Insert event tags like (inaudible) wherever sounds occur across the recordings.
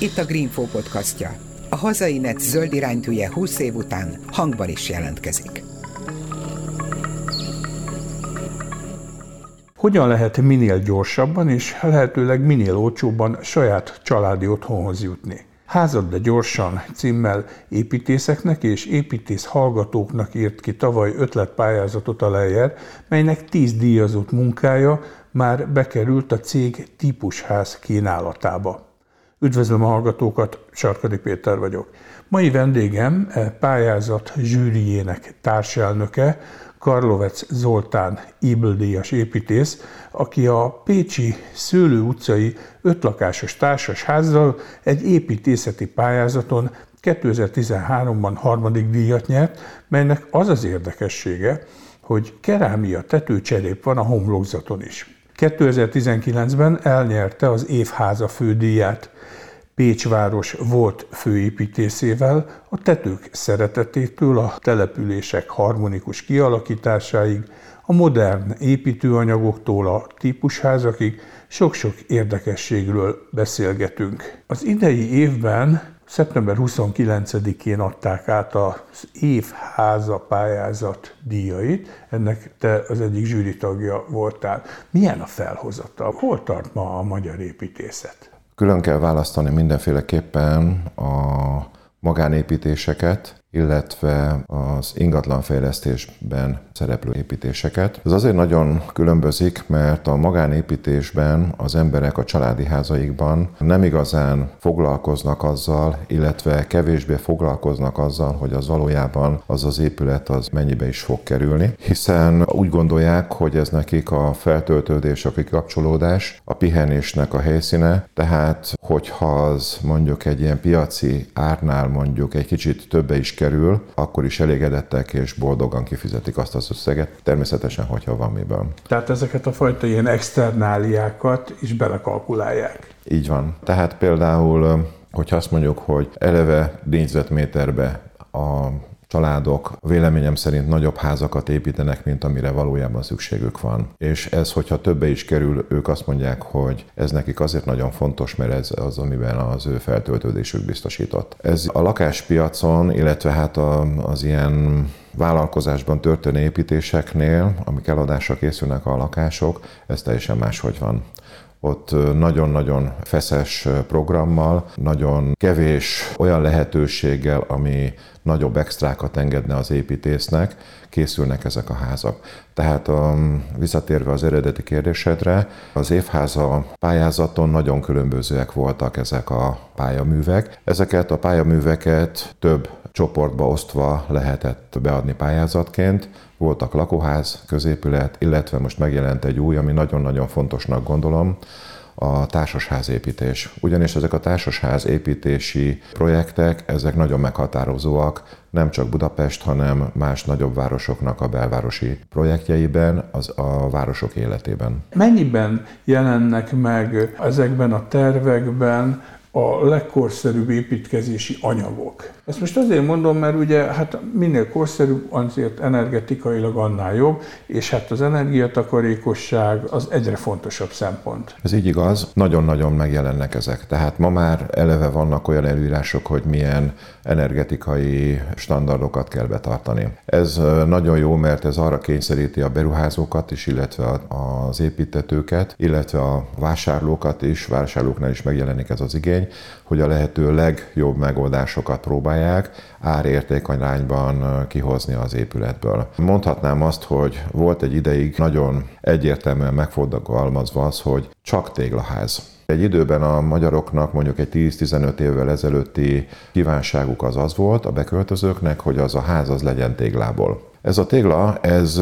Itt a Greenfo podcastja. A hazai net zöld iránytűje 20 év után hangban is jelentkezik. Hogyan lehet minél gyorsabban és lehetőleg minél olcsóbban saját családi otthonhoz jutni? Házad de gyorsan címmel építészeknek és építész hallgatóknak írt ki tavaly ötletpályázatot a Lejer, melynek tíz díjazott munkája már bekerült a cég típusház kínálatába. Üdvözlöm a hallgatókat, Sarkadi Péter vagyok. Mai vendégem e pályázat zsűriének társelnöke, Karlovec Zoltán Ibldíjas építész, aki a Pécsi Szőlő utcai ötlakásos társasházzal egy építészeti pályázaton 2013-ban harmadik díjat nyert, melynek az az érdekessége, hogy kerámia tetőcserép van a homlokzaton is. 2019-ben elnyerte az évháza fődíját. Pécsváros volt főépítészével a tetők szeretetétől a települések harmonikus kialakításáig, a modern építőanyagoktól a típusházakig sok-sok érdekességről beszélgetünk. Az idei évben szeptember 29-én adták át az évháza pályázat díjait, ennek te az egyik zsűri tagja voltál. Milyen a felhozata? Hol tart ma a magyar építészet? Külön kell választani mindenféleképpen a magánépítéseket, illetve az ingatlanfejlesztésben szereplő építéseket. Ez azért nagyon különbözik, mert a magánépítésben az emberek a családi házaikban nem igazán foglalkoznak azzal, illetve kevésbé foglalkoznak azzal, hogy az valójában az az épület az mennyibe is fog kerülni, hiszen úgy gondolják, hogy ez nekik a feltöltődés, a kikapcsolódás, a pihenésnek a helyszíne, tehát hogyha az mondjuk egy ilyen piaci árnál mondjuk egy kicsit többe is kerül, akkor is elégedettek és boldogan kifizetik azt az összeget, természetesen, hogyha van miből. Tehát ezeket a fajta ilyen externáliákat is belekalkulálják. Így van. Tehát például, hogyha azt mondjuk, hogy eleve négyzetméterbe a családok véleményem szerint nagyobb házakat építenek, mint amire valójában szükségük van. És ez, hogyha többe is kerül, ők azt mondják, hogy ez nekik azért nagyon fontos, mert ez az, amiben az ő feltöltődésük biztosított. Ez a lakáspiacon, illetve hát az ilyen vállalkozásban történő építéseknél, amik eladásra készülnek a lakások, ez teljesen máshogy van ott nagyon-nagyon feszes programmal, nagyon kevés olyan lehetőséggel, ami nagyobb extrákat engedne az építésznek, készülnek ezek a házak. Tehát um, visszatérve az eredeti kérdésedre, az évháza pályázaton nagyon különbözőek voltak ezek a pályaművek. Ezeket a pályaműveket több csoportba osztva lehetett beadni pályázatként. Voltak lakóház, középület, illetve most megjelent egy új, ami nagyon-nagyon fontosnak gondolom, a társasházépítés. Ugyanis ezek a társasház építési projektek, ezek nagyon meghatározóak, nem csak Budapest, hanem más nagyobb városoknak a belvárosi projektjeiben, az a városok életében. Mennyiben jelennek meg ezekben a tervekben a legkorszerűbb építkezési anyagok. Ezt most azért mondom, mert ugye hát minél korszerűbb, azért energetikailag annál jobb, és hát az energiatakarékosság az egyre fontosabb szempont. Ez így igaz, nagyon-nagyon megjelennek ezek. Tehát ma már eleve vannak olyan előírások, hogy milyen energetikai standardokat kell betartani. Ez nagyon jó, mert ez arra kényszeríti a beruházókat is, illetve az építetőket, illetve a vásárlókat is, vásárlóknál is megjelenik ez az igény, hogy a lehető legjobb megoldásokat próbálják árértékarányban kihozni az épületből. Mondhatnám azt, hogy volt egy ideig nagyon egyértelműen megfogalmazva az, hogy csak téglaház. Egy időben a magyaroknak mondjuk egy 10-15 évvel ezelőtti kívánságuk az az volt a beköltözőknek, hogy az a ház az legyen téglából. Ez a tégla, ez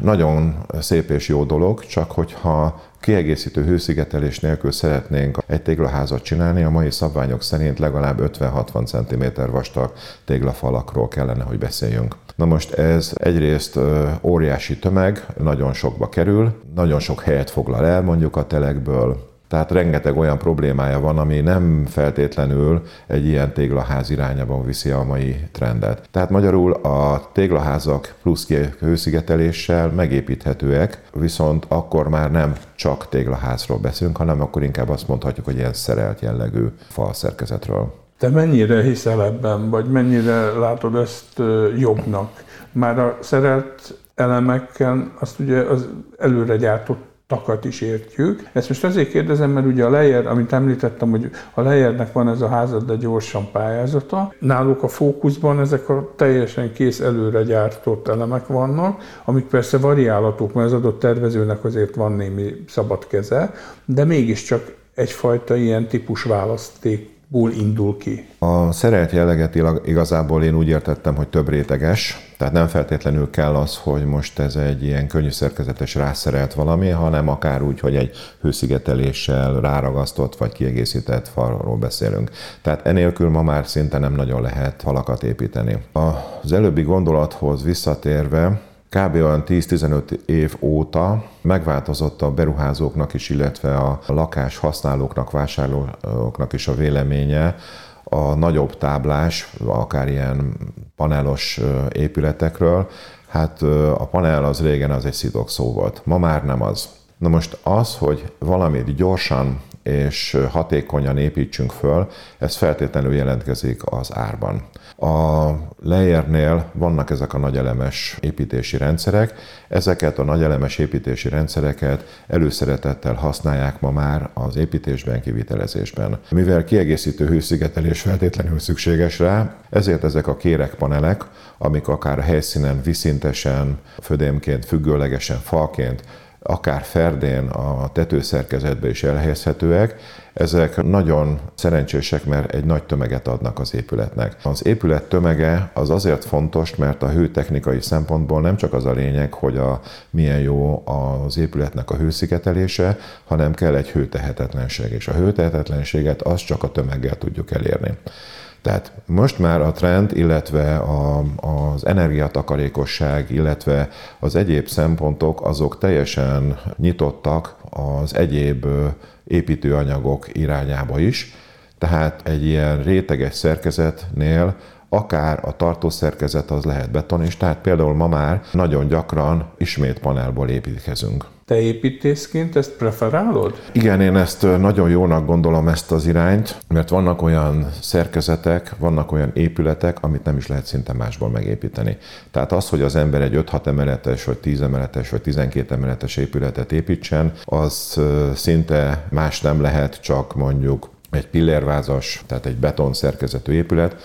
nagyon szép és jó dolog, csak hogyha kiegészítő hőszigetelés nélkül szeretnénk egy téglaházat csinálni, a mai szabványok szerint legalább 50-60 cm vastag téglafalakról kellene, hogy beszéljünk. Na most ez egyrészt óriási tömeg, nagyon sokba kerül, nagyon sok helyet foglal el mondjuk a telekből, Tehát rengeteg olyan problémája van, ami nem feltétlenül egy ilyen téglaház irányában viszi a mai trendet. Tehát magyarul a téglaházak plusz hőszigeteléssel megépíthetőek, viszont akkor már nem csak téglaházról beszélünk, hanem akkor inkább azt mondhatjuk, hogy ilyen szerelt jellegű falszerkezetről. Te mennyire hiszel ebben, vagy mennyire látod ezt jobbnak? Már a szerelt elemekkel azt ugye az előre gyártott takat is értjük. Ezt most azért kérdezem, mert ugye a Lejer, amit említettem, hogy a Lejernek van ez a házad, de gyorsan pályázata. Náluk a fókuszban ezek a teljesen kész előre gyártott elemek vannak, amik persze variálatok, mert az adott tervezőnek azért van némi szabad keze, de mégiscsak egyfajta ilyen típus választék indul ki. A szerelt jelleget igazából én úgy értettem, hogy több réteges, tehát nem feltétlenül kell az, hogy most ez egy ilyen könnyű szerkezetes rászerelt valami, hanem akár úgy, hogy egy hőszigeteléssel ráragasztott vagy kiegészített falról beszélünk. Tehát enélkül ma már szinte nem nagyon lehet falakat építeni. Az előbbi gondolathoz visszatérve, Kb. olyan 10-15 év óta megváltozott a beruházóknak is, illetve a lakás használóknak, vásárlóknak is a véleménye a nagyobb táblás, akár ilyen panelos épületekről. Hát a panel az régen az egy szidok szó volt, ma már nem az. Na most az, hogy valamit gyorsan és hatékonyan építsünk föl, ez feltétlenül jelentkezik az árban. A lejérnél vannak ezek a nagyelemes építési rendszerek, ezeket a nagyelemes építési rendszereket előszeretettel használják ma már az építésben, kivitelezésben. Mivel kiegészítő hőszigetelés feltétlenül szükséges rá, ezért ezek a kérekpanelek, amik akár a helyszínen viszintesen, födémként, függőlegesen, falként, akár ferdén a tetőszerkezetbe is elhelyezhetőek, ezek nagyon szerencsések, mert egy nagy tömeget adnak az épületnek. Az épület tömege az azért fontos, mert a hőtechnikai szempontból nem csak az a lényeg, hogy a, milyen jó az épületnek a hőszigetelése, hanem kell egy hőtehetetlenség, és a hőtehetetlenséget azt csak a tömeggel tudjuk elérni. Tehát most már a trend, illetve a, az energiatakarékosság, illetve az egyéb szempontok, azok teljesen nyitottak az egyéb építőanyagok irányába is. Tehát egy ilyen réteges szerkezetnél akár a tartószerkezet az lehet beton is, tehát például ma már nagyon gyakran ismét panelból építkezünk. Te építészként ezt preferálod? Igen, én ezt nagyon jónak gondolom ezt az irányt, mert vannak olyan szerkezetek, vannak olyan épületek, amit nem is lehet szinte másból megépíteni. Tehát az, hogy az ember egy 5-6 emeletes, vagy 10 emeletes, vagy 12 emeletes épületet építsen, az szinte más nem lehet, csak mondjuk egy pillérvázas, tehát egy beton szerkezetű épület.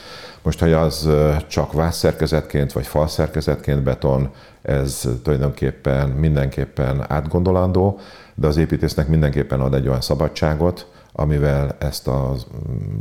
Most, hogy az csak vászszerkezetként vagy falszerkezetként beton, ez tulajdonképpen mindenképpen átgondolandó, de az építésznek mindenképpen ad egy olyan szabadságot, amivel ezt a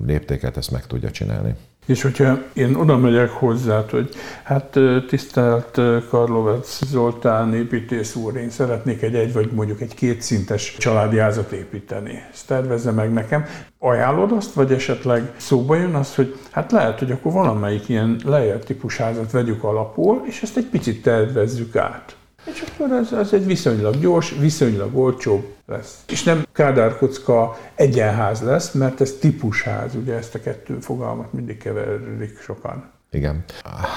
léptéket ezt meg tudja csinálni. És hogyha én oda megyek hozzá, hogy hát tisztelt Karlovec Zoltán építész úr, én szeretnék egy egy vagy mondjuk egy kétszintes családi házat építeni. Ezt tervezze meg nekem. Ajánlod azt, vagy esetleg szóba jön az, hogy hát lehet, hogy akkor valamelyik ilyen lejjebb típus házat vegyük alapul, és ezt egy picit tervezzük át. És akkor ez, ez egy viszonylag gyors, viszonylag olcsóbb lesz. És nem kádárkocka egyenház lesz, mert ez típusház, ugye ezt a kettő fogalmat mindig keverik sokan. Igen.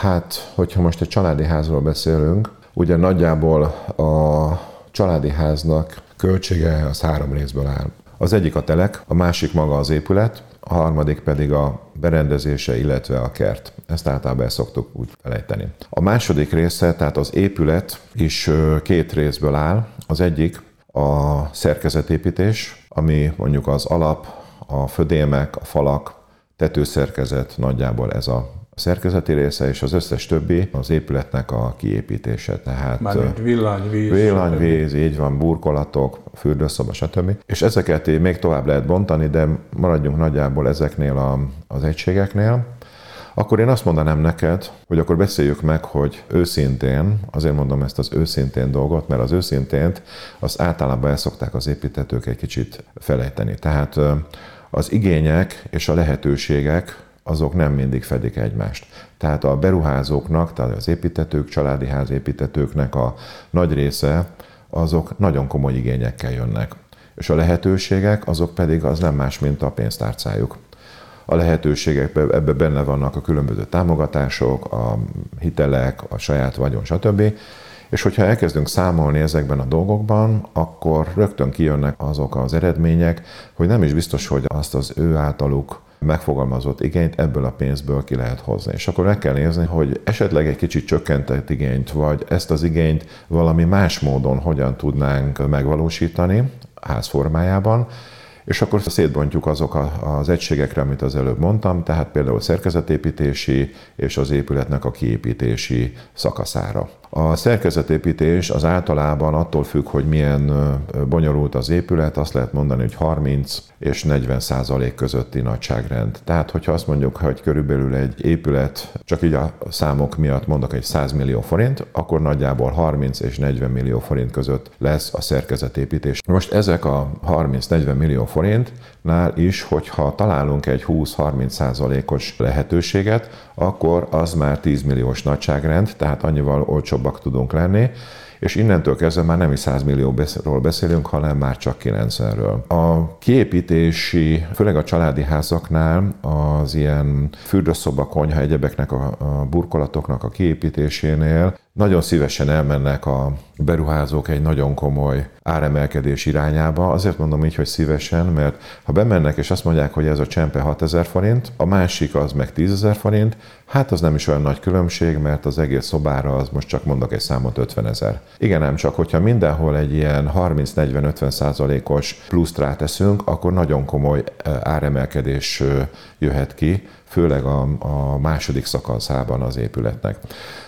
Hát, hogyha most egy családi házról beszélünk, ugye nagyjából a családi háznak költsége az három részből áll. Az egyik a telek, a másik maga az épület, a harmadik pedig a berendezése, illetve a kert. Ezt általában el szoktuk úgy felejteni. A második része, tehát az épület is két részből áll. Az egyik a szerkezetépítés, ami mondjuk az alap, a födémek, a falak, tetőszerkezet nagyjából ez a szerkezeti része, és az összes többi az épületnek a kiépítése. Tehát Mármint villanyvíz. Villanyvíz, így van, burkolatok, fürdőszoba, stb. És ezeket még tovább lehet bontani, de maradjunk nagyjából ezeknél a, az egységeknél. Akkor én azt mondanám neked, hogy akkor beszéljük meg, hogy őszintén, azért mondom ezt az őszintén dolgot, mert az őszintént az általában el szokták az építetők egy kicsit felejteni. Tehát az igények és a lehetőségek azok nem mindig fedik egymást. Tehát a beruházóknak, tehát az építetők, családi házépítetőknek a nagy része, azok nagyon komoly igényekkel jönnek. és a lehetőségek azok pedig az nem más, mint a pénztárcájuk. A lehetőségek ebbe benne vannak a különböző támogatások, a hitelek, a saját vagyon, stb. És hogyha elkezdünk számolni ezekben a dolgokban, akkor rögtön kijönnek azok az eredmények, hogy nem is biztos, hogy azt az ő általuk megfogalmazott igényt ebből a pénzből ki lehet hozni. És akkor meg kell nézni, hogy esetleg egy kicsit csökkentett igényt, vagy ezt az igényt valami más módon hogyan tudnánk megvalósítani ház formájában, és akkor szétbontjuk azok az egységekre, amit az előbb mondtam, tehát például szerkezetépítési és az épületnek a kiépítési szakaszára. A szerkezetépítés az általában attól függ, hogy milyen bonyolult az épület, azt lehet mondani, hogy 30 és 40 százalék közötti nagyságrend. Tehát, hogyha azt mondjuk, hogy körülbelül egy épület, csak így a számok miatt mondok egy 100 millió forint, akkor nagyjából 30 és 40 millió forint között lesz a szerkezetépítés. Most ezek a 30-40 millió forintnál is, hogyha találunk egy 20-30 százalékos lehetőséget, akkor az már 10 milliós nagyságrend, tehát annyival olcsóbbak tudunk lenni, és innentől kezdve már nem is 100 millióról beszélünk, hanem már csak 90-ről. A kiépítési, főleg a családi házaknál az ilyen fürdőszoba, konyha, egyebeknek a burkolatoknak a kiépítésénél nagyon szívesen elmennek a beruházók egy nagyon komoly áremelkedés irányába. Azért mondom így, hogy szívesen, mert ha bemennek és azt mondják, hogy ez a csempe 6000 forint, a másik az meg 10 forint, hát az nem is olyan nagy különbség, mert az egész szobára az most csak mondok egy számot 50 ezer. Igen, nem csak, hogyha mindenhol egy ilyen 30-40-50 százalékos pluszt ráteszünk, akkor nagyon komoly áremelkedés jöhet ki, főleg a, a második szakaszában az épületnek.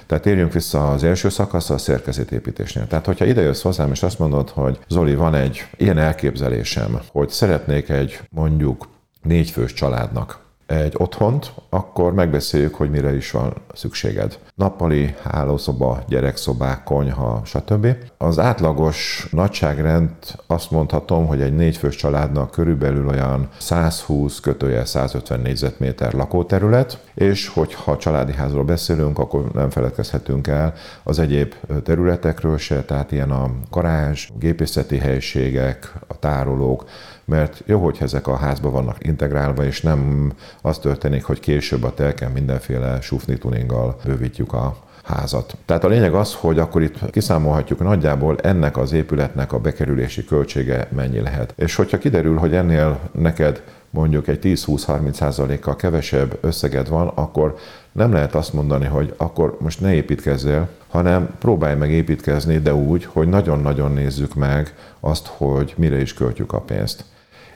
Tehát térjünk vissza az első szakaszra, a szerkezetépítésnél. Tehát, hogyha ide jössz hozzám, és azt mondod, hogy Zoli, van egy ilyen elképzelésem, hogy szeretnék egy mondjuk négyfős családnak egy otthont, akkor megbeszéljük, hogy mire is van szükséged. Nappali, hálószoba, gyerekszobák, konyha, stb. Az átlagos nagyságrend azt mondhatom, hogy egy négyfős családnak körülbelül olyan 120 kötője 150 négyzetméter lakóterület, és hogyha családi házról beszélünk, akkor nem feledkezhetünk el az egyéb területekről se, tehát ilyen a garázs, gépészeti helységek, a tárolók, mert jó, hogy ezek a házba vannak integrálva, és nem az történik, hogy később a telken mindenféle sufni tuninggal bővítjük a házat. Tehát a lényeg az, hogy akkor itt kiszámolhatjuk nagyjából ennek az épületnek a bekerülési költsége mennyi lehet. És hogyha kiderül, hogy ennél neked mondjuk egy 10-20-30 százalékkal kevesebb összeged van, akkor nem lehet azt mondani, hogy akkor most ne építkezzél, hanem próbálj meg építkezni, de úgy, hogy nagyon-nagyon nézzük meg azt, hogy mire is költjük a pénzt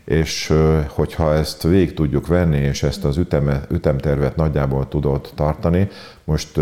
és hogyha ezt végig tudjuk venni, és ezt az üteme, ütemtervet nagyjából tudod tartani, most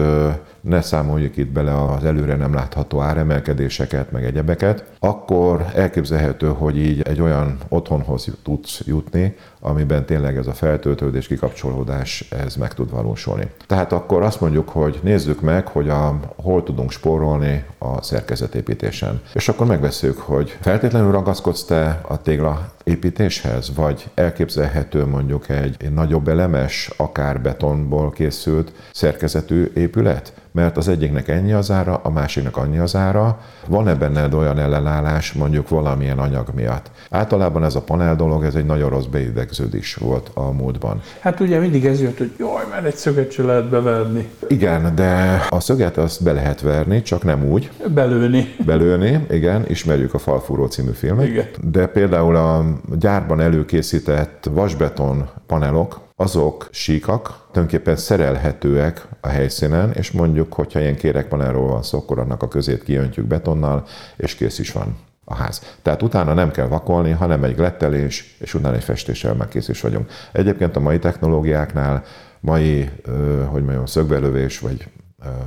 ne számoljuk itt bele az előre nem látható áremelkedéseket, meg egyebeket, akkor elképzelhető, hogy így egy olyan otthonhoz tudsz jutni, amiben tényleg ez a feltöltődés, kikapcsolódás, ez meg tud valósulni. Tehát akkor azt mondjuk, hogy nézzük meg, hogy a, hol tudunk spórolni a szerkezetépítésen. És akkor megbeszéljük, hogy feltétlenül ragaszkodsz te a tégla építéshez, vagy elképzelhető mondjuk egy, egy nagyobb elemes, akár betonból készült szerkezetű épület, mert az egyiknek ennyi az ára, a másiknak annyi az ára. Van-e benned olyan ellenállás mondjuk valamilyen anyag miatt? Általában ez a panel dolog, ez egy nagyon rossz beidegződés volt a múltban. Hát ugye mindig ez jött, hogy jaj, mert egy szöget se lehet beverni. Igen, de a szöget azt be lehet verni, csak nem úgy. Belőni. Belőni, igen, ismerjük a Falfúró című filmet. Igen. De például a gyárban előkészített vasbeton panelok, azok síkak, tulajdonképpen szerelhetőek a helyszínen, és mondjuk, hogyha ilyen kérekpanelról van szó, akkor annak a közét kiöntjük betonnal, és kész is van a ház. Tehát utána nem kell vakolni, hanem egy glettelés, és utána egy festéssel már kész is vagyunk. Egyébként a mai technológiáknál, mai, hogy mondjam, szögbelövés, vagy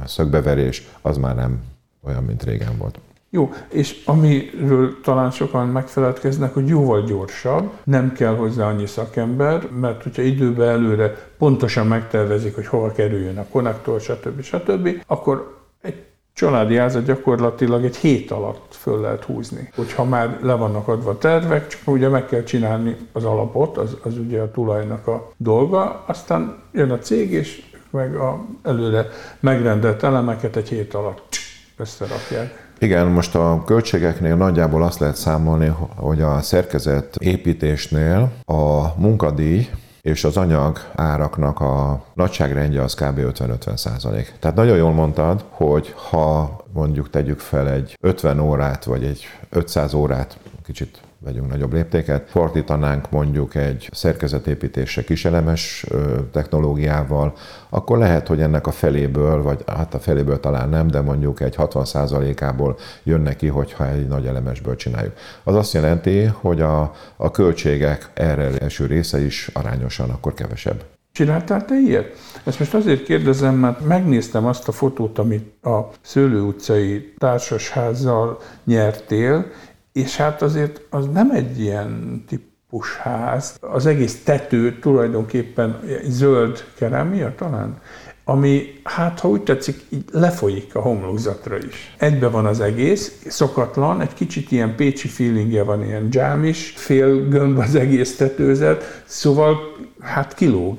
szögbeverés, az már nem olyan, mint régen volt. Jó, és amiről talán sokan megfeledkeznek, hogy jóval gyorsabb, nem kell hozzá annyi szakember, mert hogyha időben előre pontosan megtervezik, hogy hova kerüljön a konnektor, stb. stb., akkor egy családi házat gyakorlatilag egy hét alatt föl lehet húzni. Hogyha már le vannak adva tervek, csak ugye meg kell csinálni az alapot, az, az ugye a tulajnak a dolga, aztán jön a cég, és meg a előre megrendelt elemeket egy hét alatt összerakják. Igen, most a költségeknél nagyjából azt lehet számolni, hogy a szerkezet építésnél a munkadíj és az anyag áraknak a nagyságrendje az kb. 50-50 százalék. Tehát nagyon jól mondtad, hogy ha mondjuk tegyük fel egy 50 órát, vagy egy 500 órát, kicsit vegyünk nagyobb léptéket, fordítanánk mondjuk egy szerkezetépítésre kiselemes technológiával, akkor lehet, hogy ennek a feléből, vagy hát a feléből talán nem, de mondjuk egy 60%-ából jön neki, hogyha egy nagy elemesből csináljuk. Az azt jelenti, hogy a, a költségek erre első része is arányosan akkor kevesebb. Csináltál te ilyet? Ezt most azért kérdezem, mert megnéztem azt a fotót, amit a Szőlő utcai társasházzal nyertél, és hát azért az nem egy ilyen típusház. Az egész tető tulajdonképpen zöld kerámia talán, ami, hát ha úgy tetszik, így lefolyik a homlokzatra is. Egybe van az egész, szokatlan, egy kicsit ilyen pécsi feelingje van, ilyen dzsámis, fél gömb az egész tetőzet, szóval hát kilóg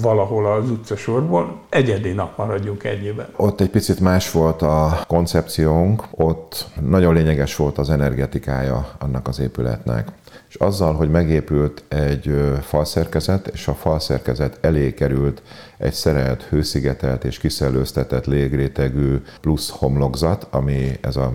valahol az utcasorból, egyedi nap maradjunk ennyiben. Ott egy picit más volt a koncepciónk, ott nagyon lényeges volt az energetikája annak az épületnek. És azzal, hogy megépült egy falszerkezet, és a falszerkezet elé került egy szerelt, hőszigetelt és kiszellőztetett légrétegű plusz homlokzat, ami ez a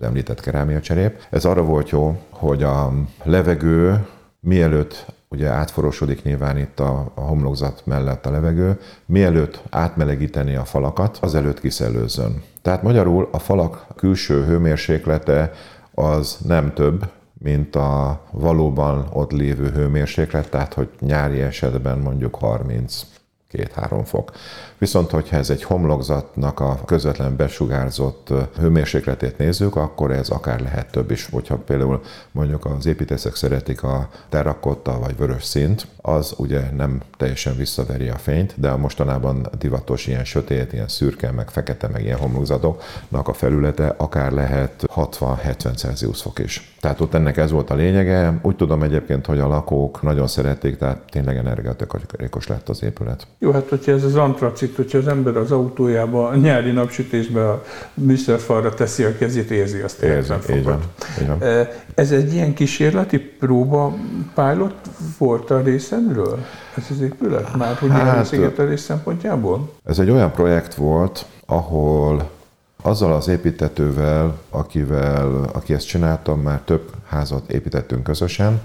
említett kerámia cserép. Ez arra volt jó, hogy a levegő mielőtt ugye átforosodik nyilván itt a, a homlokzat mellett a levegő, mielőtt átmelegíteni a falakat, azelőtt kiszellőzzön. Tehát magyarul a falak külső hőmérséklete az nem több, mint a valóban ott lévő hőmérséklet, tehát hogy nyári esetben mondjuk 30 2-3 fok. Viszont, hogyha ez egy homlokzatnak a közvetlen besugárzott hőmérsékletét nézzük, akkor ez akár lehet több is. Hogyha például mondjuk az építészek szeretik a terrakotta vagy vörös szint, az ugye nem teljesen visszaveri a fényt, de mostanában divatos ilyen sötét, ilyen szürke, meg fekete, meg ilyen homlokzatoknak a felülete akár lehet 60-70 Celsius fok is. Tehát ott ennek ez volt a lényege. Úgy tudom egyébként, hogy a lakók nagyon szerették, tehát tényleg energetikus lett az épület. Jó, hát hogyha ez az antracit, hogyha az ember az autójába a nyári napsütésbe a műszerfalra teszi a kezét, érzi azt érzi, így van, így van. Ez egy ilyen kísérleti próba pilot volt a részedről? Ez az épület? Már hogy hát, szigetelés szempontjából? Ez egy olyan projekt volt, ahol azzal az építetővel, akivel, aki ezt csináltam, már több házat építettünk közösen,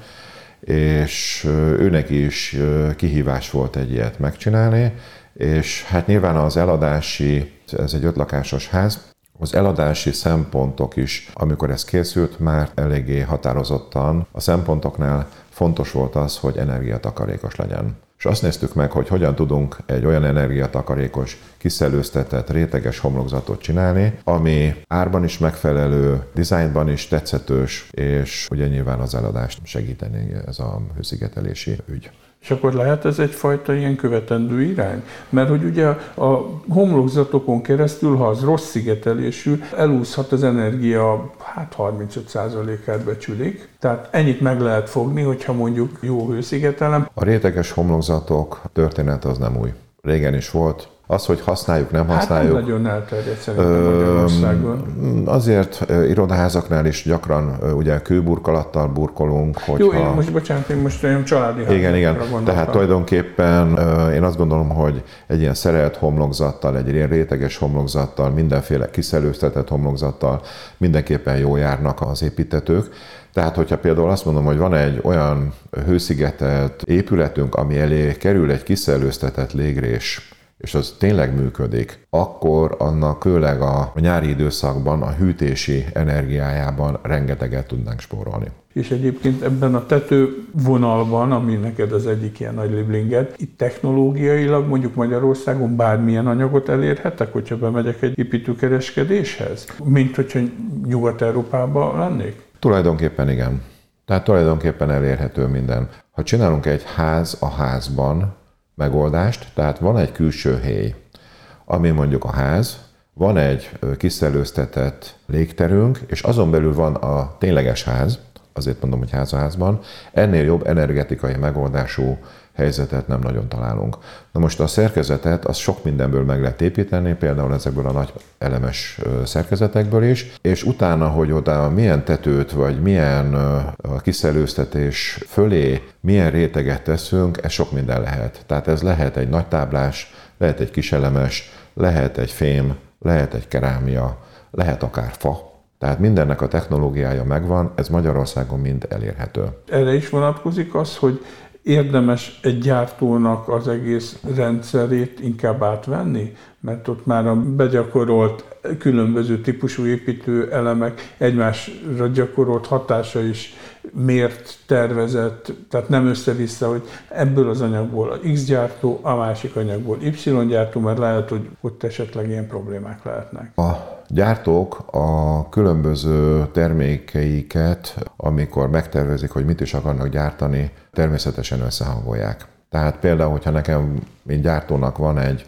és őnek is kihívás volt egy ilyet megcsinálni, és hát nyilván az eladási, ez egy ötlakásos ház, az eladási szempontok is, amikor ez készült, már eléggé határozottan a szempontoknál fontos volt az, hogy energiatakarékos legyen. És azt néztük meg, hogy hogyan tudunk egy olyan energiatakarékos, kiszellőztetett, réteges homlokzatot csinálni, ami árban is megfelelő, dizájnban is tetszetős, és ugye nyilván az eladást segíteni ez a hőszigetelési ügy. És akkor lehet ez egyfajta ilyen követendő irány? Mert hogy ugye a homlokzatokon keresztül, ha az rossz szigetelésű, elúszhat az energia, hát 35%-át becsülik. Tehát ennyit meg lehet fogni, hogyha mondjuk jó hőszigetelem. A réteges homlokzatok története az nem új. Régen is volt, az, hogy használjuk, nem használjuk. Hát nem nagyon elterjedt szerintem Magyarországon. Azért irodaházaknál is gyakran ugye kőburkolattal burkolunk. Hogyha... Jó, én most, bocsánat, én most olyan családi Igen, igen. Tehát tulajdonképpen én azt gondolom, hogy egy ilyen szerelt homlokzattal, egy ilyen réteges homlokzattal, mindenféle kiszelőztetett homlokzattal mindenképpen jó járnak az építetők. Tehát, hogyha például azt mondom, hogy van egy olyan hőszigetelt épületünk, ami elé kerül egy kiszellőztetett légrés, és az tényleg működik, akkor annak főleg a nyári időszakban a hűtési energiájában rengeteget tudnánk spórolni. És egyébként ebben a tető vonalban, ami neked az egyik ilyen nagy liblinged, itt technológiailag mondjuk Magyarországon bármilyen anyagot elérhetek, hogyha bemegyek egy építőkereskedéshez? Mint hogyha Nyugat-Európában lennék? Tulajdonképpen igen. Tehát tulajdonképpen elérhető minden. Ha csinálunk egy ház a házban, megoldást, tehát van egy külső hely, ami mondjuk a ház, van egy kiszellőztetett légterünk, és azon belül van a tényleges ház, azért mondom, hogy ház a házban, ennél jobb energetikai megoldású helyzetet nem nagyon találunk. Na most a szerkezetet az sok mindenből meg lehet építeni, például ezekből a nagy elemes szerkezetekből is, és utána, hogy oda milyen tetőt, vagy milyen a kiszelőztetés fölé, milyen réteget teszünk, ez sok minden lehet. Tehát ez lehet egy nagy táblás, lehet egy kis elemes, lehet egy fém, lehet egy kerámia, lehet akár fa, tehát mindennek a technológiája megvan, ez Magyarországon mind elérhető. Erre is vonatkozik az, hogy érdemes egy gyártónak az egész rendszerét inkább átvenni, mert ott már a begyakorolt különböző típusú építő elemek egymásra gyakorolt hatása is mért, tervezett, tehát nem össze-vissza, hogy ebből az anyagból a X gyártó, a másik anyagból Y gyártó, mert lehet, hogy ott esetleg ilyen problémák lehetnek. A gyártók a különböző termékeiket, amikor megtervezik, hogy mit is akarnak gyártani, természetesen összehangolják. Tehát például, hogyha nekem, mint gyártónak van egy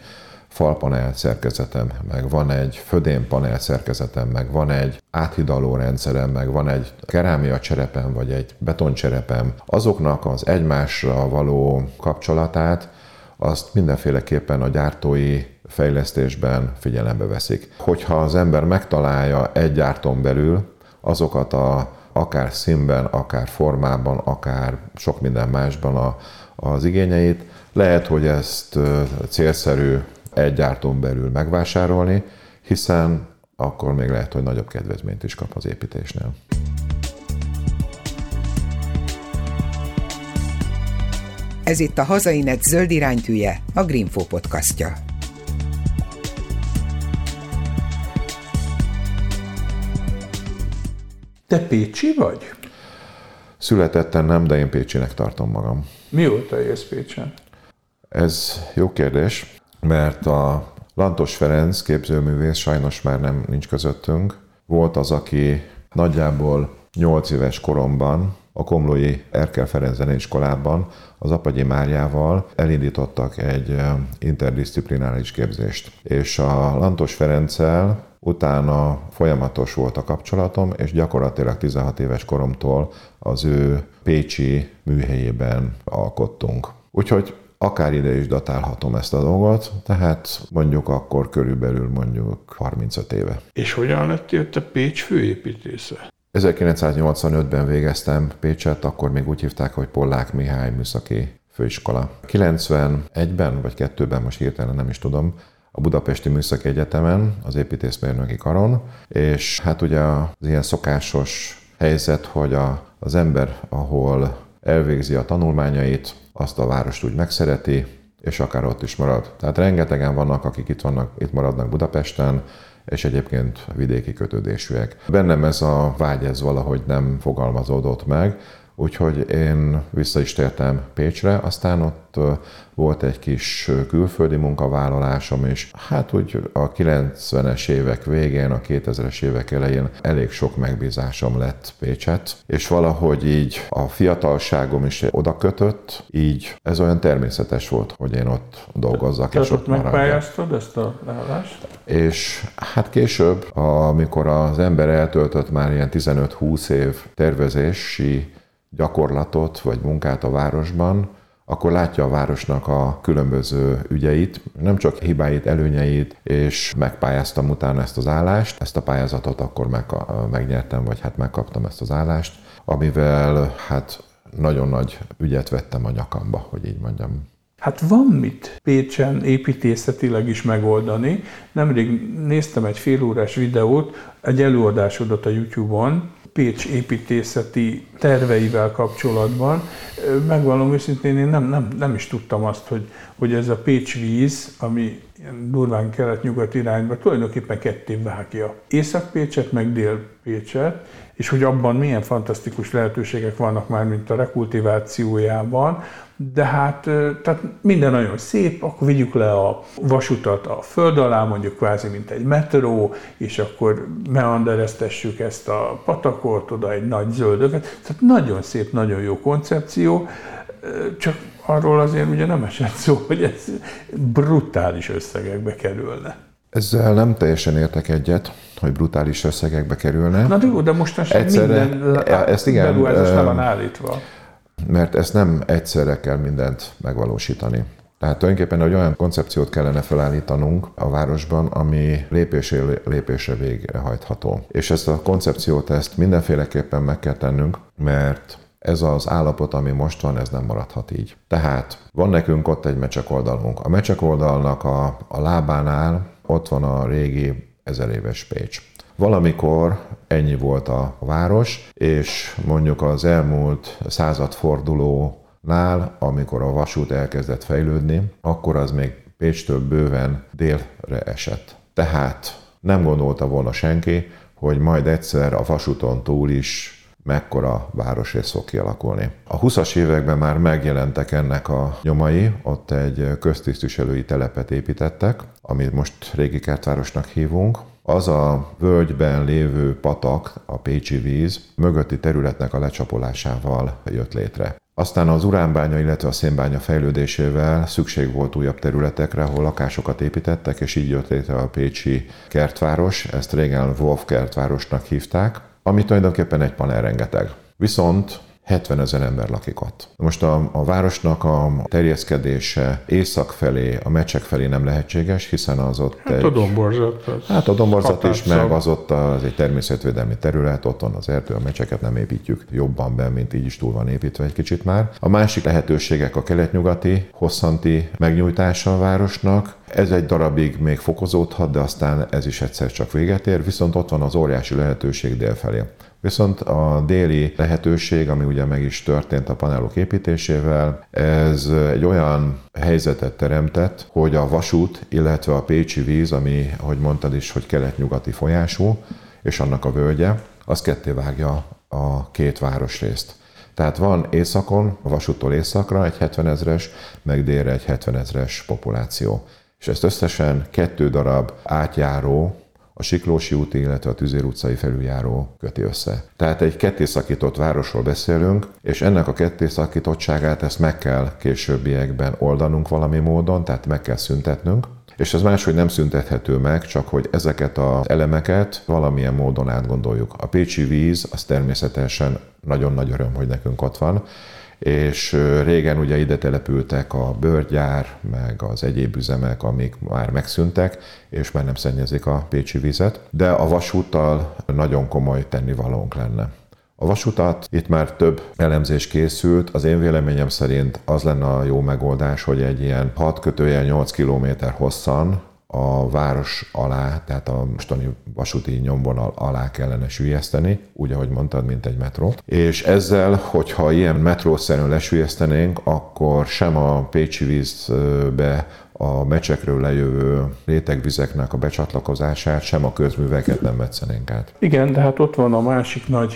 falpanel szerkezetem, meg van egy födénpanel szerkezetem, meg van egy áthidaló rendszerem, meg van egy kerámia cserepem, vagy egy betoncserepem, azoknak az egymásra való kapcsolatát azt mindenféleképpen a gyártói fejlesztésben figyelembe veszik. Hogyha az ember megtalálja egy gyártón belül azokat a akár színben, akár formában, akár sok minden másban a, az igényeit, lehet, hogy ezt célszerű egy gyártón belül megvásárolni, hiszen akkor még lehet, hogy nagyobb kedvezményt is kap az építésnél. Ez itt a Hazainet zöld iránytűje, a Greenfo podcastja. Te Pécsi vagy? Születettem nem, de én Pécsinek tartom magam. Mióta élsz Pécsen? Ez jó kérdés, mert a Lantos Ferenc képzőművész sajnos már nem nincs közöttünk. Volt az, aki nagyjából 8 éves koromban a Komlói Erkel Ferenc Zeneiskolában az Apagyi Máriával elindítottak egy interdisziplinális képzést. És a Lantos Ferenccel utána folyamatos volt a kapcsolatom, és gyakorlatilag 16 éves koromtól az ő Pécsi műhelyében alkottunk. Úgyhogy akár ide is datálhatom ezt a dolgot, tehát mondjuk akkor körülbelül mondjuk 35 éve. És hogyan lettél te Pécs főépítésze? 1985-ben végeztem Pécset, akkor még úgy hívták, hogy Pollák Mihály Műszaki Főiskola. 91-ben vagy 2-ben, most hirtelen nem is tudom, a Budapesti Műszaki Egyetemen, az építészmérnöki karon, és hát ugye az ilyen szokásos helyzet, hogy a, az ember, ahol elvégzi a tanulmányait, azt a várost úgy megszereti, és akár ott is marad. Tehát rengetegen vannak, akik itt vannak, itt maradnak Budapesten, és egyébként vidéki kötődésűek. Bennem ez a vágy ez valahogy nem fogalmazódott meg, úgyhogy én vissza is tértem Pécsre, aztán ott volt egy kis külföldi munkavállalásom, és hát úgy a 90-es évek végén, a 2000-es évek elején elég sok megbízásom lett Pécset, és valahogy így a fiatalságom is oda kötött, így ez olyan természetes volt, hogy én ott dolgozzak. Te, és ott, megpályáztad ezt a állást? És hát később, amikor az ember eltöltött már ilyen 15-20 év tervezési gyakorlatot vagy munkát a városban, akkor látja a városnak a különböző ügyeit, nem csak hibáit, előnyeit, és megpályáztam utána ezt az állást. Ezt a pályázatot akkor meg, megnyertem, vagy hát megkaptam ezt az állást, amivel hát nagyon nagy ügyet vettem a nyakamba, hogy így mondjam. Hát van mit Pécsen építészetileg is megoldani. Nemrég néztem egy félórás videót, egy előadásodat a YouTube-on, Pécs építészeti terveivel kapcsolatban. Megvallom őszintén, én nem, nem, nem is tudtam azt, hogy, hogy ez a Pécs víz, ami durván kelet-nyugat irányba tulajdonképpen ketté vágja. Észak-Pécset, meg Dél-Pécset, és hogy abban milyen fantasztikus lehetőségek vannak már, mint a rekultivációjában, de hát tehát minden nagyon szép, akkor vigyük le a vasutat a föld alá, mondjuk kvázi, mint egy metró, és akkor meandereztessük ezt a patakot, oda egy nagy zöldövet. Tehát nagyon szép, nagyon jó koncepció, csak arról azért ugye nem esett szó, hogy ez brutális összegekbe kerülne. Ezzel nem teljesen értek egyet, hogy brutális összegekbe kerülne. Na de jó, de most Egyszerre, minden ezt igen, beruházás le van állítva. mert ezt nem egyszerre kell mindent megvalósítani. Tehát tulajdonképpen egy olyan koncepciót kellene felállítanunk a városban, ami lépésről lépésre végrehajtható. És ezt a koncepciót ezt mindenféleképpen meg kell tennünk, mert ez az állapot, ami most van, ez nem maradhat így. Tehát van nekünk ott egy mecsek oldalunk. A mecsek oldalnak a, a lábánál ott van a régi ezer éves Pécs. Valamikor ennyi volt a város, és mondjuk az elmúlt századfordulónál, amikor a vasút elkezdett fejlődni, akkor az még Pécstől bőven délre esett. Tehát nem gondolta volna senki, hogy majd egyszer a vasúton túl is mekkora városrész fog kialakulni. A 20-as években már megjelentek ennek a nyomai, ott egy köztisztviselői telepet építettek, amit most régi kertvárosnak hívunk, az a völgyben lévő patak, a Pécsi víz mögötti területnek a lecsapolásával jött létre. Aztán az uránbánya, illetve a szénbánya fejlődésével szükség volt újabb területekre, ahol lakásokat építettek, és így jött létre a Pécsi kertváros, ezt régen Wolf kertvárosnak hívták, ami tulajdonképpen egy panel rengeteg. Viszont 70 ezer ember lakik ott. Most a, a városnak a terjeszkedése észak felé, a mecsek felé nem lehetséges, hiszen az ott hát egy... a domborzat. Az hát a domborzat is, meg az ott az egy természetvédelmi terület, ott van az erdő, a mecseket nem építjük jobban be, mint így is túl van építve egy kicsit már. A másik lehetőségek a keletnyugati, hosszanti megnyújtása a városnak, ez egy darabig még fokozódhat, de aztán ez is egyszer csak véget ér, viszont ott van az óriási lehetőség délfelé. Viszont a déli lehetőség, ami ugye meg is történt a panelok építésével, ez egy olyan helyzetet teremtett, hogy a vasút, illetve a pécsi víz, ami, ahogy mondtad is, hogy kelet-nyugati folyású, és annak a völgye, az ketté vágja a két városrészt. Tehát van északon, a vasúttól északra egy 70 ezres, meg délre egy 70 ezres populáció. És ezt összesen kettő darab átjáró a Siklósi út, illetve a Tüzér utcai felüljáró köti össze. Tehát egy kettészakított városról beszélünk, és ennek a kettészakítottságát ezt meg kell későbbiekben oldanunk valami módon, tehát meg kell szüntetnünk, és ez máshogy nem szüntethető meg, csak hogy ezeket az elemeket valamilyen módon átgondoljuk. A pécsi víz az természetesen nagyon nagy öröm, hogy nekünk ott van, és régen ugye ide települtek a bőrgyár, meg az egyéb üzemek, amik már megszűntek, és már nem szennyezik a pécsi vizet, de a vasúttal nagyon komoly tennivalónk lenne. A vasutat itt már több elemzés készült, az én véleményem szerint az lenne a jó megoldás, hogy egy ilyen 6 kötője 8 km hosszan a város alá, tehát a mostani vasúti nyomvonal alá kellene sülyezteni, úgy, ahogy mondtad, mint egy metró. És ezzel, hogyha ilyen metrószerűen lesülyeztenénk, akkor sem a Pécsi vízbe a mecsekről lejövő rétegvizeknek a becsatlakozását, sem a közműveket nem metszenénk át. Igen, de hát ott van a másik nagy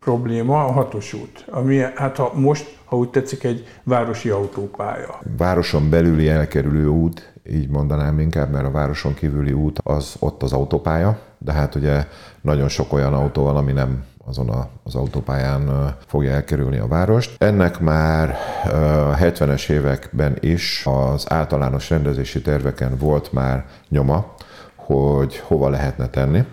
probléma, a hatos út, ami hát ha most, ha úgy tetszik, egy városi autópálya. Városon belüli elkerülő út, így mondanám inkább, mert a városon kívüli út az ott az autópálya, de hát ugye nagyon sok olyan autó van, ami nem azon a, az autópályán fogja elkerülni a várost. Ennek már a 70-es években is az általános rendezési terveken volt már nyoma, hogy hova lehetne tenni.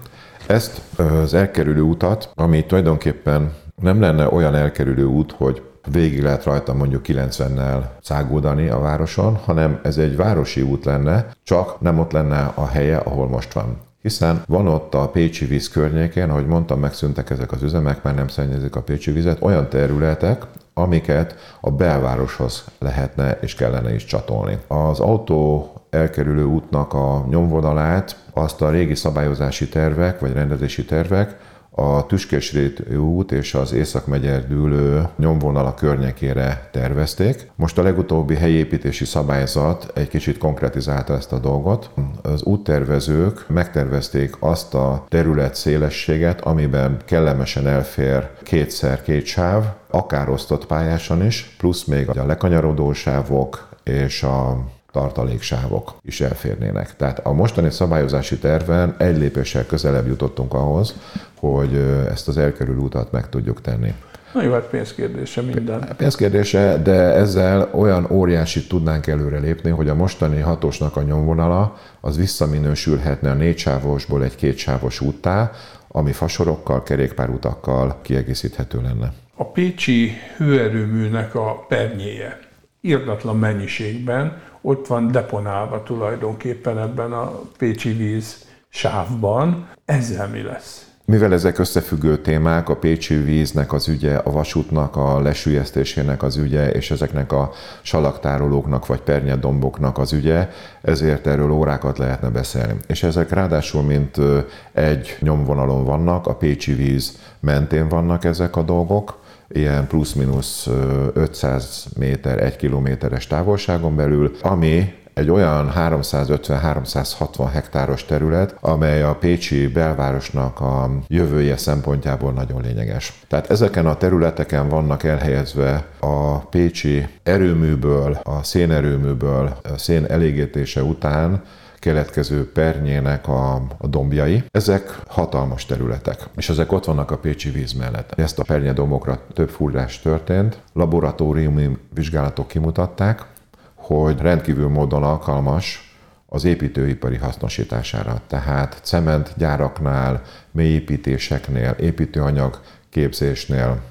Ezt az elkerülő utat, ami tulajdonképpen nem lenne olyan elkerülő út, hogy végig lehet rajta mondjuk 90-nel száguldani a városon, hanem ez egy városi út lenne, csak nem ott lenne a helye, ahol most van. Hiszen van ott a Pécsi víz környékén, ahogy mondtam, megszűntek ezek az üzemek, már nem szennyezik a Pécsi vizet, olyan területek, amiket a belvároshoz lehetne és kellene is csatolni. Az autó elkerülő útnak a nyomvonalát azt a régi szabályozási tervek vagy rendezési tervek a Tüskésrét út és az Észak-megyer dűlő nyomvonala környékére tervezték. Most a legutóbbi helyépítési szabályzat egy kicsit konkretizálta ezt a dolgot. Az úttervezők megtervezték azt a terület szélességet, amiben kellemesen elfér kétszer két sáv, akár osztott pályásan is, plusz még a lekanyarodó sávok és a tartaléksávok is elférnének. Tehát a mostani szabályozási terven egy lépéssel közelebb jutottunk ahhoz, hogy ezt az elkerülő utat meg tudjuk tenni. Na jó, hát pénzkérdése minden. Pénzkérdése, de ezzel olyan óriási tudnánk előre lépni, hogy a mostani hatósnak a nyomvonala az visszaminősülhetne a négysávosból egy kétsávos úttá, ami fasorokkal, kerékpárutakkal kiegészíthető lenne. A Pécsi hőerőműnek a pernyéje irdatlan mennyiségben ott van deponálva tulajdonképpen ebben a Pécsi víz sávban. Ezzel mi lesz? Mivel ezek összefüggő témák, a Pécsi víznek az ügye, a vasútnak a lesülyeztésének az ügye, és ezeknek a salaktárolóknak vagy pernyedomboknak az ügye, ezért erről órákat lehetne beszélni. És ezek ráadásul mint egy nyomvonalon vannak, a Pécsi víz mentén vannak ezek a dolgok, ilyen plusz-minusz 500 méter, 1 kilométeres távolságon belül, ami egy olyan 350-360 hektáros terület, amely a Pécsi belvárosnak a jövője szempontjából nagyon lényeges. Tehát ezeken a területeken vannak elhelyezve a Pécsi erőműből, a szénerőműből, a szén elégítése után keletkező pernyének a, a dombjai. Ezek hatalmas területek, és ezek ott vannak a Pécsi víz mellett. Ezt a pernyedombokra több fúrás történt, laboratóriumi vizsgálatok kimutatták, hogy rendkívül módon alkalmas az építőipari hasznosítására. Tehát cementgyáraknál, mélyépítéseknél, építőanyag képzésnél,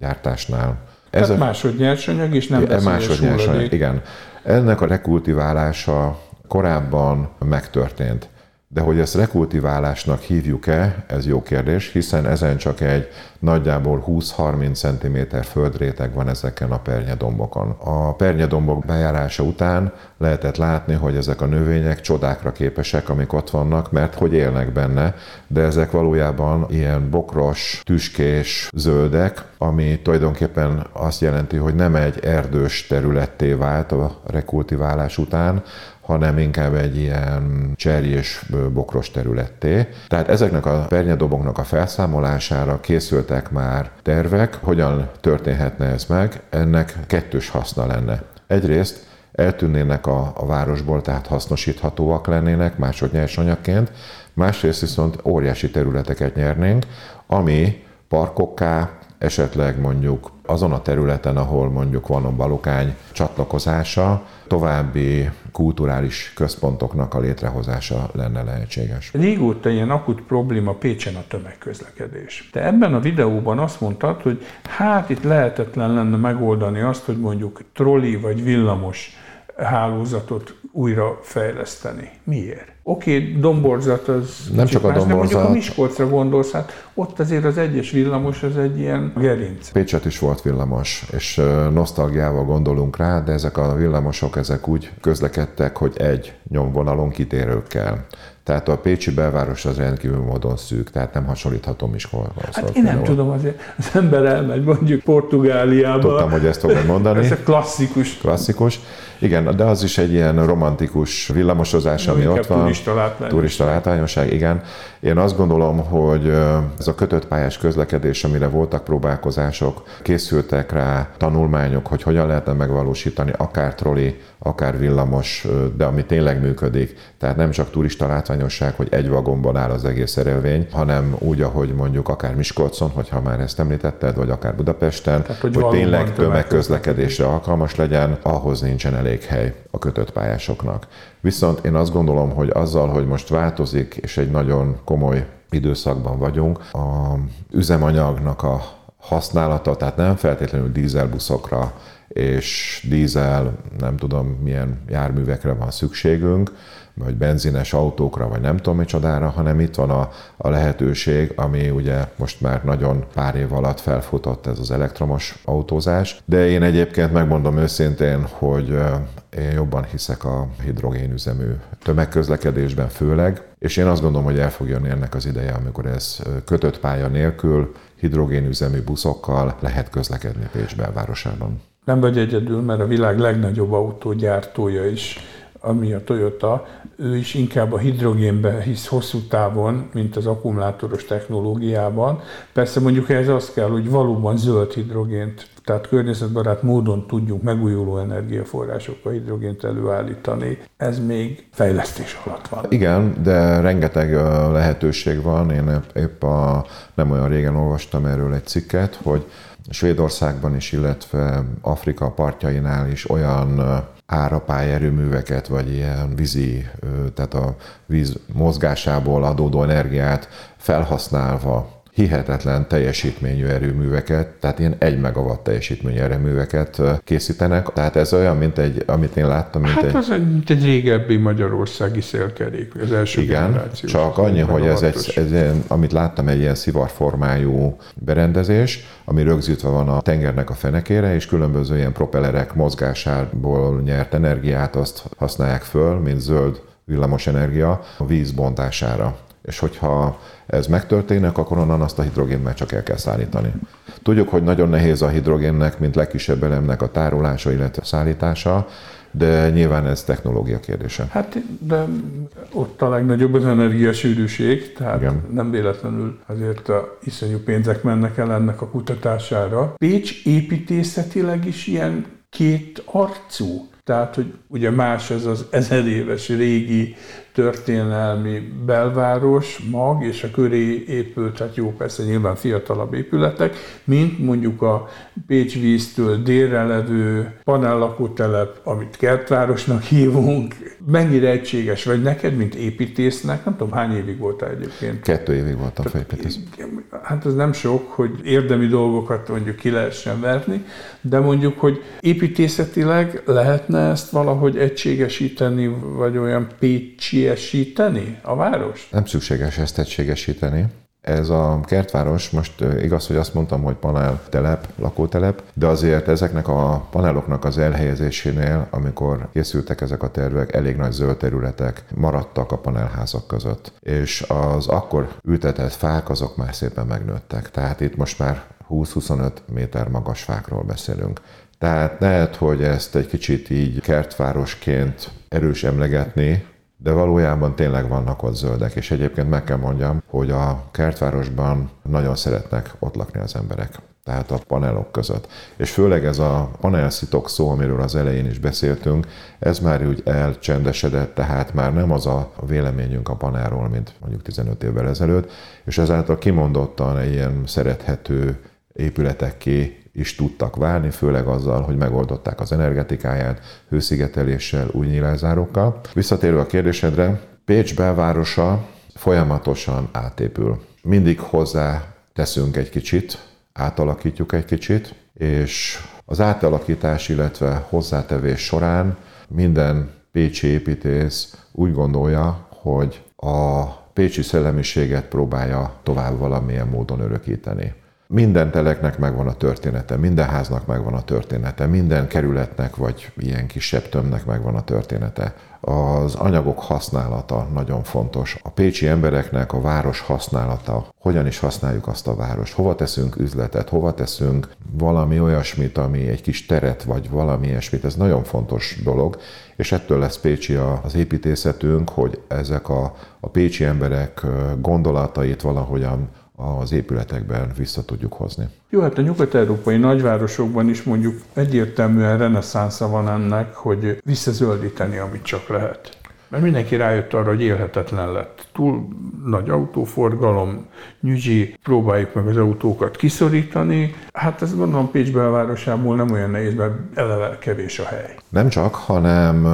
gyártásnál. Ez Tehát másodnyersanyag és nem másodnyersanyag, igen. Ennek a rekultiválása korábban megtörtént. De hogy ezt rekultiválásnak hívjuk-e, ez jó kérdés, hiszen ezen csak egy nagyjából 20-30 cm földréteg van ezeken a pernyedombokon. A pernyedombok bejárása után lehetett látni, hogy ezek a növények csodákra képesek, amik ott vannak, mert hogy élnek benne, de ezek valójában ilyen bokros, tüskés zöldek, ami tulajdonképpen azt jelenti, hogy nem egy erdős területté vált a rekultiválás után, hanem inkább egy ilyen cserjés bokros területté. Tehát ezeknek a pernyedoboknak a felszámolására készültek már tervek, hogyan történhetne ez meg, ennek kettős haszna lenne. Egyrészt eltűnnének a, a városból, tehát hasznosíthatóak lennének másodnyersanyagként, másrészt viszont óriási területeket nyernénk, ami parkokká, esetleg mondjuk azon a területen, ahol mondjuk van a balokány csatlakozása, további kulturális központoknak a létrehozása lenne lehetséges. Régóta ilyen akut probléma Pécsen a tömegközlekedés. De ebben a videóban azt mondtad, hogy hát itt lehetetlen lenne megoldani azt, hogy mondjuk trolli vagy villamos hálózatot újra fejleszteni. Miért? Oké, okay, domborzat az nem csak a domborzat. De mondjuk a Miskolcra gondolsz, hát ott azért az egyes villamos az egy ilyen gerinc. Pécset is volt villamos, és nosztalgiával gondolunk rá, de ezek a villamosok ezek úgy közlekedtek, hogy egy nyomvonalon kitérőkkel. Tehát a Pécsi belváros az rendkívül módon szűk, tehát nem hasonlítható Miskolchoz. Hát én nem tudom, azért az ember elmegy mondjuk Portugáliába. Tudtam, hogy ezt fogod mondani. Ez a klasszikus. Klasszikus. Igen, de az is egy ilyen romantikus villamosozás, ami ott van. Turista látványosság. Turista látványosság, igen. Én azt gondolom, hogy ez a kötött pályás közlekedés, amire voltak próbálkozások, készültek rá tanulmányok, hogy hogyan lehetne megvalósítani akár troli, akár villamos, de ami tényleg működik. Tehát nem csak turista látványosság, hogy egy vagonban áll az egész szerelvény, hanem úgy, ahogy mondjuk akár Miskolcon, hogyha már ezt említetted, vagy akár Budapesten, Tehát, hogy, hogy tényleg tömegközlekedésre alkalmas legyen, ahhoz nincsen elég hely a kötött pályásoknak. Viszont én azt gondolom, hogy azzal, hogy most változik, és egy nagyon komoly időszakban vagyunk, a üzemanyagnak a használata, tehát nem feltétlenül dízelbuszokra és dízel, nem tudom milyen járművekre van szükségünk, vagy benzines autókra, vagy nem tudom micsodára, hanem itt van a, a lehetőség, ami ugye most már nagyon pár év alatt felfutott ez az elektromos autózás. De én egyébként megmondom őszintén, hogy én jobban hiszek a hidrogénüzemű tömegközlekedésben főleg, és én azt gondolom, hogy el fog jönni ennek az ideje, amikor ez kötött pálya nélkül, hidrogénüzemű buszokkal lehet közlekedni Pécs belvárosában. Nem vagy egyedül, mert a világ legnagyobb autógyártója is ami a Toyota, ő is inkább a hidrogénbe hisz hosszú távon, mint az akkumulátoros technológiában. Persze mondjuk ez az kell, hogy valóban zöld hidrogént tehát környezetbarát módon tudjunk megújuló energiaforrásokkal hidrogént előállítani, ez még fejlesztés alatt van. Igen, de rengeteg lehetőség van. Én épp a, nem olyan régen olvastam erről egy cikket, hogy Svédországban is, illetve Afrika partjainál is olyan árapályerőműveket, vagy ilyen vízi, tehát a víz mozgásából adódó energiát felhasználva hihetetlen teljesítményű erőműveket, tehát ilyen 1 megawatt teljesítményű erőműveket készítenek. Tehát ez olyan, mint egy, amit én láttam, mint hát egy... az egy, mint egy régebbi magyarországi szélkerék, az első Igen, csak annyi, hogy ez egy, ez, amit láttam, egy ilyen szivarformájú berendezés, ami rögzítve van a tengernek a fenekére, és különböző ilyen propellerek mozgásából nyert energiát azt használják föl, mint zöld villamos energia a víz bontására. És hogyha ez megtörténik, akkor onnan azt a hidrogént már csak el kell szállítani. Tudjuk, hogy nagyon nehéz a hidrogénnek, mint legkisebb elemnek a tárolása, illetve szállítása, de nyilván ez technológia kérdése. Hát, de ott a legnagyobb az energiasűrűség, tehát Igen. nem véletlenül azért a iszonyú pénzek mennek el ennek a kutatására. Pécs építészetileg is ilyen két arcú. Tehát, hogy ugye más ez az ezer éves régi történelmi belváros, mag, és a köré épült, tehát jó, persze nyilván fiatalabb épületek, mint mondjuk a Pécs víztől délre levő panellakótelep, amit kertvárosnak hívunk. Mennyire egységes vagy neked, mint építésznek? Nem tudom, hány évig voltál egyébként? Kettő évig voltam fejépítész. Hát ez nem sok, hogy érdemi dolgokat mondjuk ki lehessen verni, de mondjuk, hogy építészetileg lehetne ezt valahogy egységesíteni, vagy olyan pécsi egységesíteni a város? Nem szükséges ezt egységesíteni. Ez a kertváros, most igaz, hogy azt mondtam, hogy panel telep, lakótelep, de azért ezeknek a paneloknak az elhelyezésénél, amikor készültek ezek a tervek, elég nagy zöld területek maradtak a panelházak között. És az akkor ültetett fák, azok már szépen megnőttek. Tehát itt most már 20-25 méter magas fákról beszélünk. Tehát lehet, hogy ezt egy kicsit így kertvárosként erős emlegetni, de valójában tényleg vannak ott zöldek, és egyébként meg kell mondjam, hogy a kertvárosban nagyon szeretnek ott lakni az emberek tehát a panelok között. És főleg ez a panelszitok szó, amiről az elején is beszéltünk, ez már úgy elcsendesedett, tehát már nem az a véleményünk a panelról, mint mondjuk 15 évvel ezelőtt, és ezáltal kimondottan ilyen szerethető épületekké is tudtak válni, főleg azzal, hogy megoldották az energetikáját hőszigeteléssel, új nyílászárokkal. Visszatérve a kérdésedre, Pécs belvárosa folyamatosan átépül. Mindig hozzá teszünk egy kicsit, átalakítjuk egy kicsit, és az átalakítás, illetve hozzátevés során minden pécsi építész úgy gondolja, hogy a pécsi szellemiséget próbálja tovább valamilyen módon örökíteni. Minden teleknek megvan a története, minden háznak megvan a története, minden kerületnek vagy ilyen kisebb tömnek megvan a története. Az anyagok használata nagyon fontos. A pécsi embereknek a város használata, hogyan is használjuk azt a várost, hova teszünk üzletet, hova teszünk valami olyasmit, ami egy kis teret, vagy valami ilyesmit, ez nagyon fontos dolog, és ettől lesz pécsi az építészetünk, hogy ezek a, a pécsi emberek gondolatait valahogyan az épületekben vissza tudjuk hozni. Jó, hát a nyugat-európai nagyvárosokban is mondjuk egyértelműen reneszánsza van ennek, hogy visszazöldíteni, amit csak lehet. Mert mindenki rájött arra, hogy élhetetlen lett. Túl nagy autóforgalom, nyüzsi, próbáljuk meg az autókat kiszorítani. Hát ez gondolom Pécs belvárosából nem olyan nehéz, mert eleve kevés a hely. Nem csak, hanem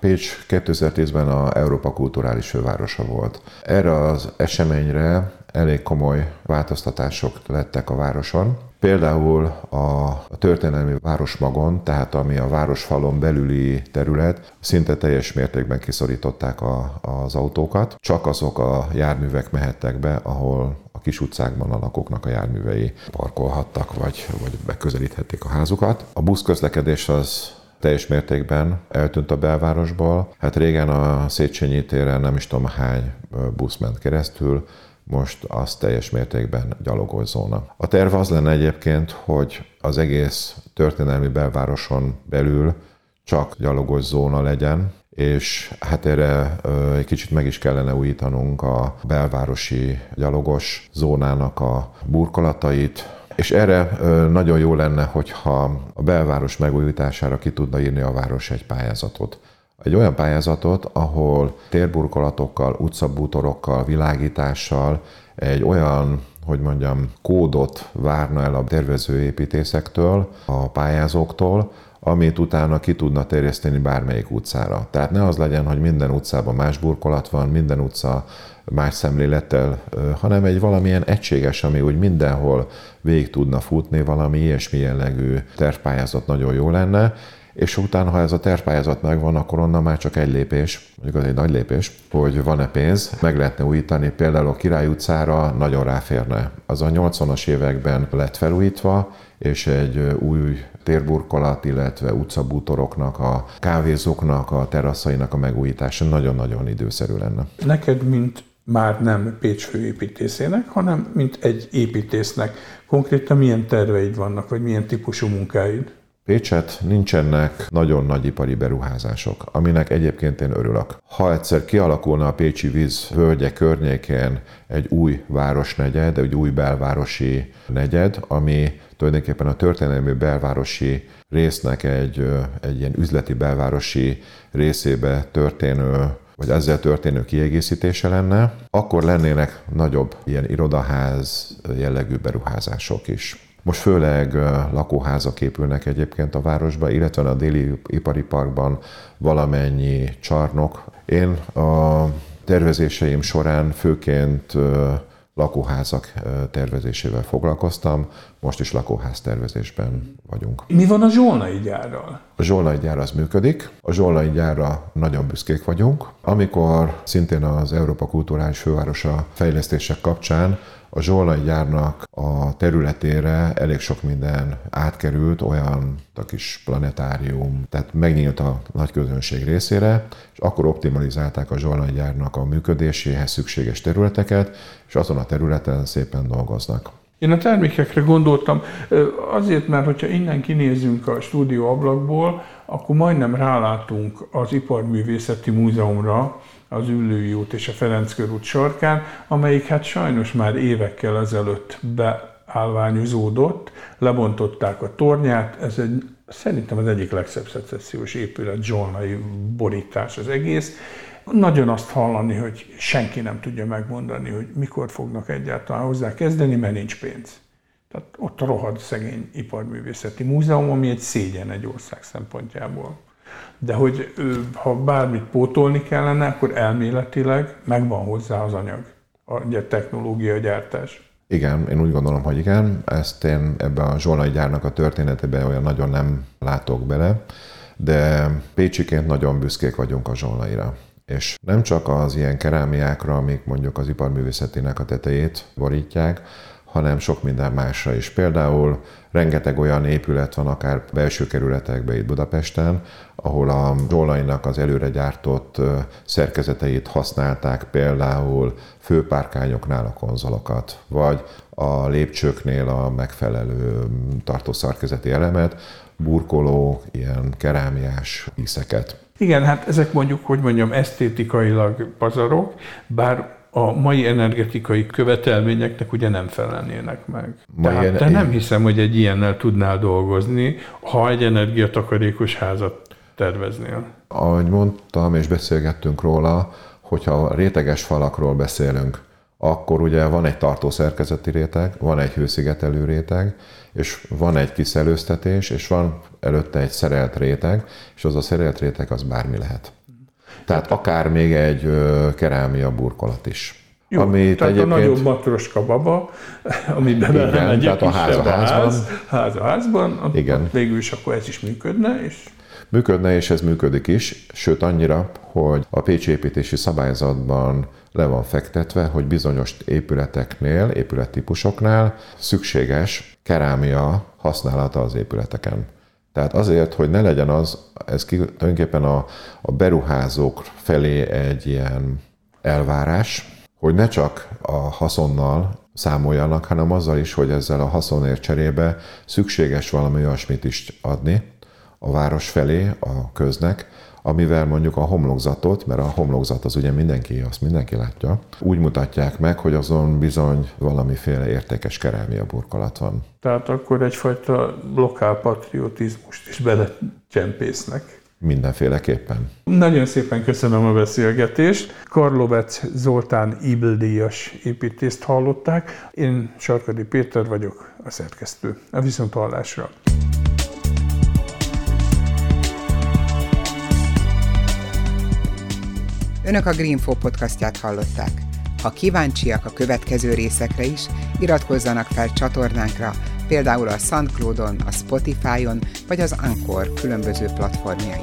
Pécs 2010-ben a Európa kulturális fővárosa volt. Erre az eseményre elég komoly változtatások lettek a városon. Például a történelmi városmagon, tehát ami a városfalon belüli terület, szinte teljes mértékben kiszorították a, az autókat. Csak azok a járművek mehettek be, ahol a kis utcákban a lakóknak a járművei parkolhattak, vagy, vagy beközelíthették a házukat. A buszközlekedés az teljes mértékben eltűnt a belvárosból. Hát régen a Széchenyi téren nem is tudom hány busz ment keresztül, most az teljes mértékben gyalogos zóna. A terv az lenne egyébként, hogy az egész történelmi belvároson belül csak gyalogos zóna legyen, és hát erre egy kicsit meg is kellene újítanunk a belvárosi gyalogos zónának a burkolatait, És erre nagyon jó lenne, hogyha a belváros megújítására ki tudna írni a város egy pályázatot. Egy olyan pályázatot, ahol térburkolatokkal, utcabútorokkal, világítással, egy olyan hogy mondjam, kódot várna el a tervezőépítészektől, a pályázóktól, amit utána ki tudna terjeszteni bármelyik utcára. Tehát ne az legyen, hogy minden utcában más burkolat van, minden utca más szemlélettel, hanem egy valamilyen egységes, ami úgy mindenhol végig tudna futni, valami ilyesmi jellegű tervpályázat nagyon jó lenne, és utána, ha ez a tervpályázat megvan, akkor onnan már csak egy lépés, mondjuk az egy nagy lépés, hogy van-e pénz, meg lehetne újítani, például a Király utcára nagyon ráférne. Az a 80-as években lett felújítva, és egy új térburkolat, illetve utcabútoroknak, a kávézóknak, a teraszainak a megújítása nagyon-nagyon időszerű lenne. Neked, mint már nem Pécs főépítészének, hanem mint egy építésznek. Konkrétan milyen terveid vannak, vagy milyen típusú munkáid? Pécset nincsenek nagyon nagy ipari beruházások, aminek egyébként én örülök. Ha egyszer kialakulna a Pécsi víz völgye környékén egy új városnegyed, egy új belvárosi negyed, ami tulajdonképpen a történelmi belvárosi résznek egy, egy ilyen üzleti belvárosi részébe történő vagy ezzel történő kiegészítése lenne, akkor lennének nagyobb ilyen irodaház jellegű beruházások is. Most főleg lakóházak épülnek egyébként a városba, illetve a déli ipari parkban valamennyi csarnok. Én a tervezéseim során főként lakóházak tervezésével foglalkoztam, most is lakóház tervezésben vagyunk. Mi van a zsolnai gyárral? A zsolnai gyár az működik, a zsolnai gyárra nagyon büszkék vagyunk. Amikor szintén az Európa Kulturális Fővárosa fejlesztések kapcsán a Zsolnai gyárnak a területére elég sok minden átkerült, olyan a kis planetárium, tehát megnyílt a nagy közönség részére, és akkor optimalizálták a Zsolnai gyárnak a működéséhez szükséges területeket, és azon a területen szépen dolgoznak. Én a termékekre gondoltam, azért, mert hogyha innen kinézünk a stúdió ablakból, akkor majdnem rálátunk az Iparművészeti Múzeumra, az Üllői út és a Ferenc körút sarkán, amelyik hát sajnos már évekkel ezelőtt beállványozódott, lebontották a tornyát, ez egy, szerintem az egyik legszebb szecessziós épület, zsolnai borítás az egész. Nagyon azt hallani, hogy senki nem tudja megmondani, hogy mikor fognak egyáltalán hozzá kezdeni, mert nincs pénz. Tehát ott a rohadt szegény iparművészeti múzeum, ami egy szégyen egy ország szempontjából de hogy ha bármit pótolni kellene, akkor elméletileg megvan hozzá az anyag, a technológia, gyártás. Igen, én úgy gondolom, hogy igen. Ezt én ebben a Zsolnai gyárnak a történetében olyan nagyon nem látok bele, de Pécsiként nagyon büszkék vagyunk a Zsolnaira. És nem csak az ilyen kerámiákra, amik mondjuk az iparművészetének a tetejét borítják, hanem sok minden másra is. Például rengeteg olyan épület van, akár belső kerületekben itt Budapesten, ahol a Zsolainak az előre gyártott szerkezeteit használták, például főpárkányoknál a konzolokat, vagy a lépcsőknél a megfelelő tartószarkezeti elemet, burkoló, ilyen kerámiás íszeket. Igen, hát ezek mondjuk, hogy mondjam, esztétikailag pazarok, bár a mai energetikai követelményeknek ugye nem felelnének meg. Mai Tehát te nem hiszem, hogy egy ilyennel tudnál dolgozni, ha egy energiatakarékos házat terveznél. Ahogy mondtam, és beszélgettünk róla, hogyha réteges falakról beszélünk, akkor ugye van egy tartószerkezeti réteg, van egy hőszigetelő réteg, és van egy kiszelőztetés, és van előtte egy szerelt réteg, és az a szerelt réteg az bármi lehet. Tehát akár még egy kerámia burkolat is. Jó, ami tehát egyébként... a nagyobb matroska baba, (laughs) amiben igen, megy tehát a ház a házban. Ház, ház a házban, igen. végül is akkor ez is működne, és Működne, és ez működik is, sőt annyira, hogy a Pécsi építési szabályzatban le van fektetve, hogy bizonyos épületeknél, épülettípusoknál szükséges kerámia használata az épületeken. Tehát azért, hogy ne legyen az, ez ki, tulajdonképpen a, a beruházók felé egy ilyen elvárás, hogy ne csak a haszonnal számoljanak, hanem azzal is, hogy ezzel a haszonért cserébe szükséges valami olyasmit is adni, a város felé, a köznek, amivel mondjuk a homlokzatot, mert a homlokzat az ugye mindenki, azt mindenki látja, úgy mutatják meg, hogy azon bizony valamiféle értékes kerámia burkolat van. Tehát akkor egyfajta lokál patriotizmust is belecsempésznek. Mindenféleképpen. Nagyon szépen köszönöm a beszélgetést. Karlovec Zoltán Ibildíjas építést hallották. Én Sarkadi Péter vagyok, a szerkesztő. A viszont Önök a Greenfo podcastját hallották. Ha kíváncsiak a következő részekre is, iratkozzanak fel csatornánkra, például a SoundCloud-on, a Spotify-on vagy az Anchor különböző platformjain.